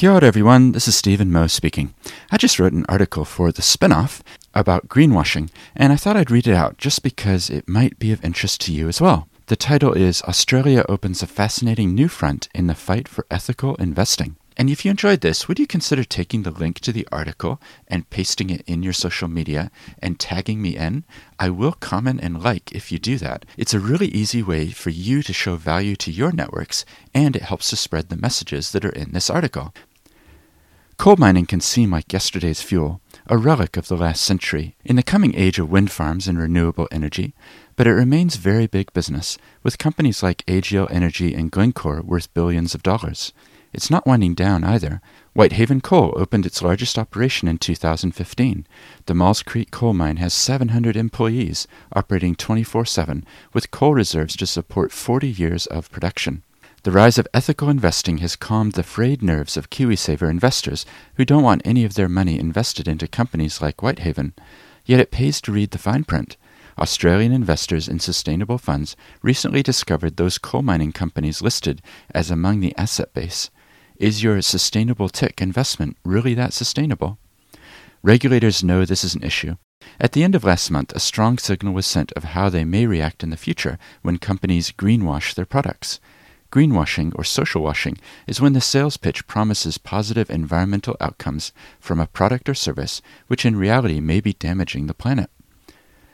Kia ora, everyone. This is Stephen Moe speaking. I just wrote an article for the spinoff about greenwashing, and I thought I'd read it out just because it might be of interest to you as well. The title is Australia Opens a Fascinating New Front in the Fight for Ethical Investing. And if you enjoyed this, would you consider taking the link to the article and pasting it in your social media and tagging me in? I will comment and like if you do that. It's a really easy way for you to show value to your networks, and it helps to spread the messages that are in this article. Coal mining can seem like yesterday's fuel, a relic of the last century, in the coming age of wind farms and renewable energy, but it remains very big business, with companies like AGL Energy and Glencore worth billions of dollars. It's not winding down either. Whitehaven Coal opened its largest operation in 2015. The Maules Creek coal mine has 700 employees, operating 24 7, with coal reserves to support 40 years of production. The rise of ethical investing has calmed the frayed nerves of KiwiSaver investors who don't want any of their money invested into companies like Whitehaven. Yet it pays to read the fine print. Australian investors in sustainable funds recently discovered those coal mining companies listed as among the asset base. Is your sustainable tick investment really that sustainable? Regulators know this is an issue. At the end of last month, a strong signal was sent of how they may react in the future when companies greenwash their products. Greenwashing or social washing is when the sales pitch promises positive environmental outcomes from a product or service which in reality may be damaging the planet.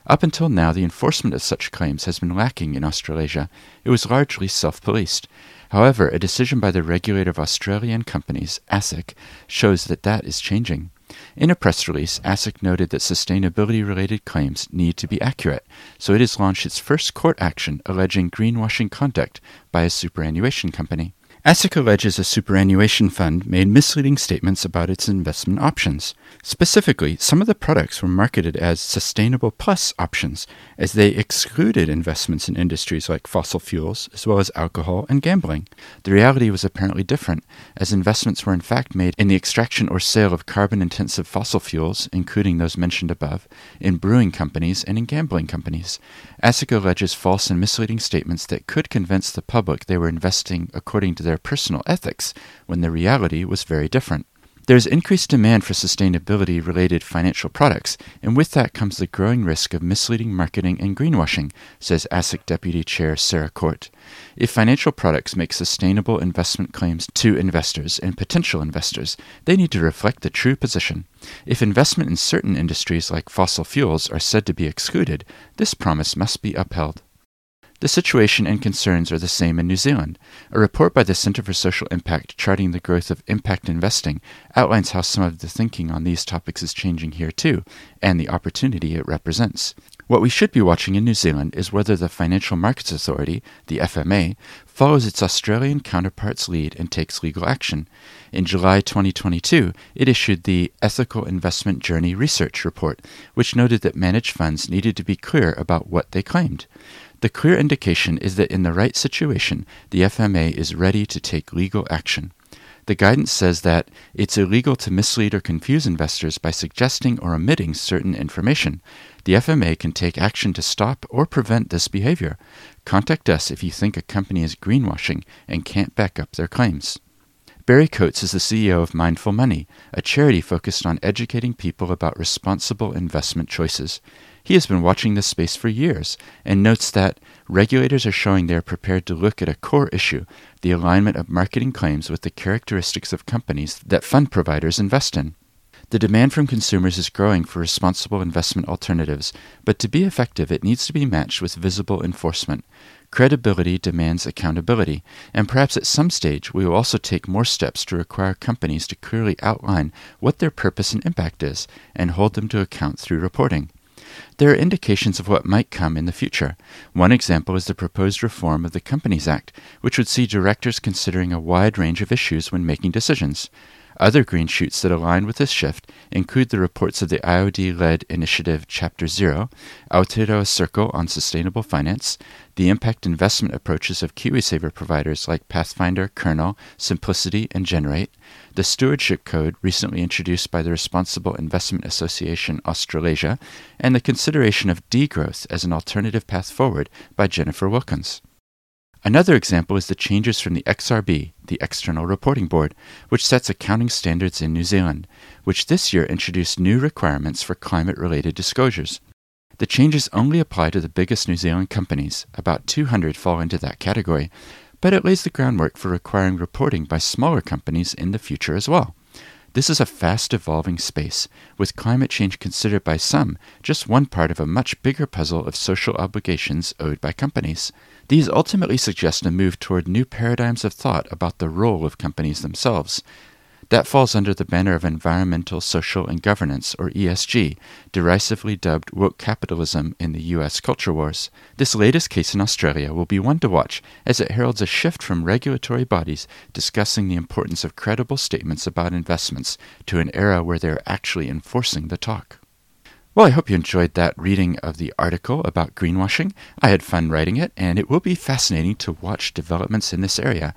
Up until now, the enforcement of such claims has been lacking in Australasia. It was largely self policed. However, a decision by the regulator of Australian companies, ASIC, shows that that is changing. In a press release, ASIC noted that sustainability related claims need to be accurate, so it has launched its first court action alleging greenwashing conduct by a superannuation company. ASIC alleges a superannuation fund made misleading statements about its investment options. Specifically, some of the products were marketed as sustainable plus options, as they excluded investments in industries like fossil fuels, as well as alcohol and gambling. The reality was apparently different, as investments were in fact made in the extraction or sale of carbon intensive fossil fuels, including those mentioned above, in brewing companies and in gambling companies. ASIC alleges false and misleading statements that could convince the public they were investing according to their their personal ethics when the reality was very different. There is increased demand for sustainability related financial products, and with that comes the growing risk of misleading marketing and greenwashing, says ASIC Deputy Chair Sarah Court. If financial products make sustainable investment claims to investors and potential investors, they need to reflect the true position. If investment in certain industries like fossil fuels are said to be excluded, this promise must be upheld. The situation and concerns are the same in New Zealand. A report by the Centre for Social Impact charting the growth of impact investing outlines how some of the thinking on these topics is changing here too, and the opportunity it represents. What we should be watching in New Zealand is whether the Financial Markets Authority, the FMA, follows its Australian counterpart's lead and takes legal action. In July 2022, it issued the Ethical Investment Journey Research Report, which noted that managed funds needed to be clear about what they claimed. The clear indication is that in the right situation, the FMA is ready to take legal action. The guidance says that it's illegal to mislead or confuse investors by suggesting or omitting certain information. The FMA can take action to stop or prevent this behavior. Contact us if you think a company is greenwashing and can't back up their claims. Barry Coates is the CEO of Mindful Money, a charity focused on educating people about responsible investment choices. He has been watching this space for years and notes that regulators are showing they are prepared to look at a core issue the alignment of marketing claims with the characteristics of companies that fund providers invest in. The demand from consumers is growing for responsible investment alternatives, but to be effective, it needs to be matched with visible enforcement. Credibility demands accountability, and perhaps at some stage we will also take more steps to require companies to clearly outline what their purpose and impact is and hold them to account through reporting. There are indications of what might come in the future. One example is the proposed reform of the Companies Act, which would see directors considering a wide range of issues when making decisions. Other green shoots that align with this shift include the reports of the IOD led initiative Chapter Zero, Aotearoa Circle on Sustainable Finance, the impact investment approaches of KiwiSaver providers like Pathfinder, Kernel, Simplicity, and Generate, the Stewardship Code recently introduced by the Responsible Investment Association Australasia, and the consideration of degrowth as an alternative path forward by Jennifer Wilkins. Another example is the changes from the XRB, the External Reporting Board, which sets accounting standards in New Zealand, which this year introduced new requirements for climate related disclosures. The changes only apply to the biggest New Zealand companies, about 200 fall into that category, but it lays the groundwork for requiring reporting by smaller companies in the future as well. This is a fast evolving space, with climate change considered by some just one part of a much bigger puzzle of social obligations owed by companies. These ultimately suggest a move toward new paradigms of thought about the role of companies themselves. That falls under the banner of environmental, social, and governance, or ESG, derisively dubbed woke capitalism in the US culture wars. This latest case in Australia will be one to watch, as it heralds a shift from regulatory bodies discussing the importance of credible statements about investments to an era where they are actually enforcing the talk. Well, I hope you enjoyed that reading of the article about greenwashing. I had fun writing it, and it will be fascinating to watch developments in this area.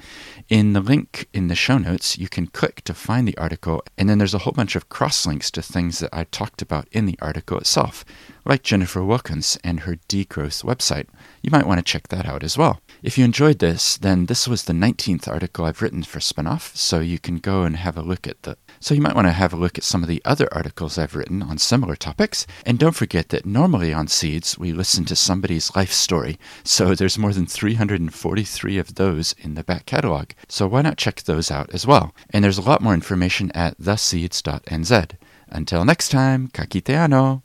In the link in the show notes, you can click to find the article, and then there's a whole bunch of cross links to things that I talked about in the article itself, like Jennifer Wilkins and her degrowth website. You might want to check that out as well. If you enjoyed this, then this was the 19th article I've written for Spinoff, so you can go and have a look at the so you might want to have a look at some of the other articles I've written on similar topics. And don't forget that normally on Seeds, we listen to somebody's life story. So there's more than 343 of those in the back catalog. So why not check those out as well? And there's a lot more information at theseeds.nz. Until next time, kakiteano!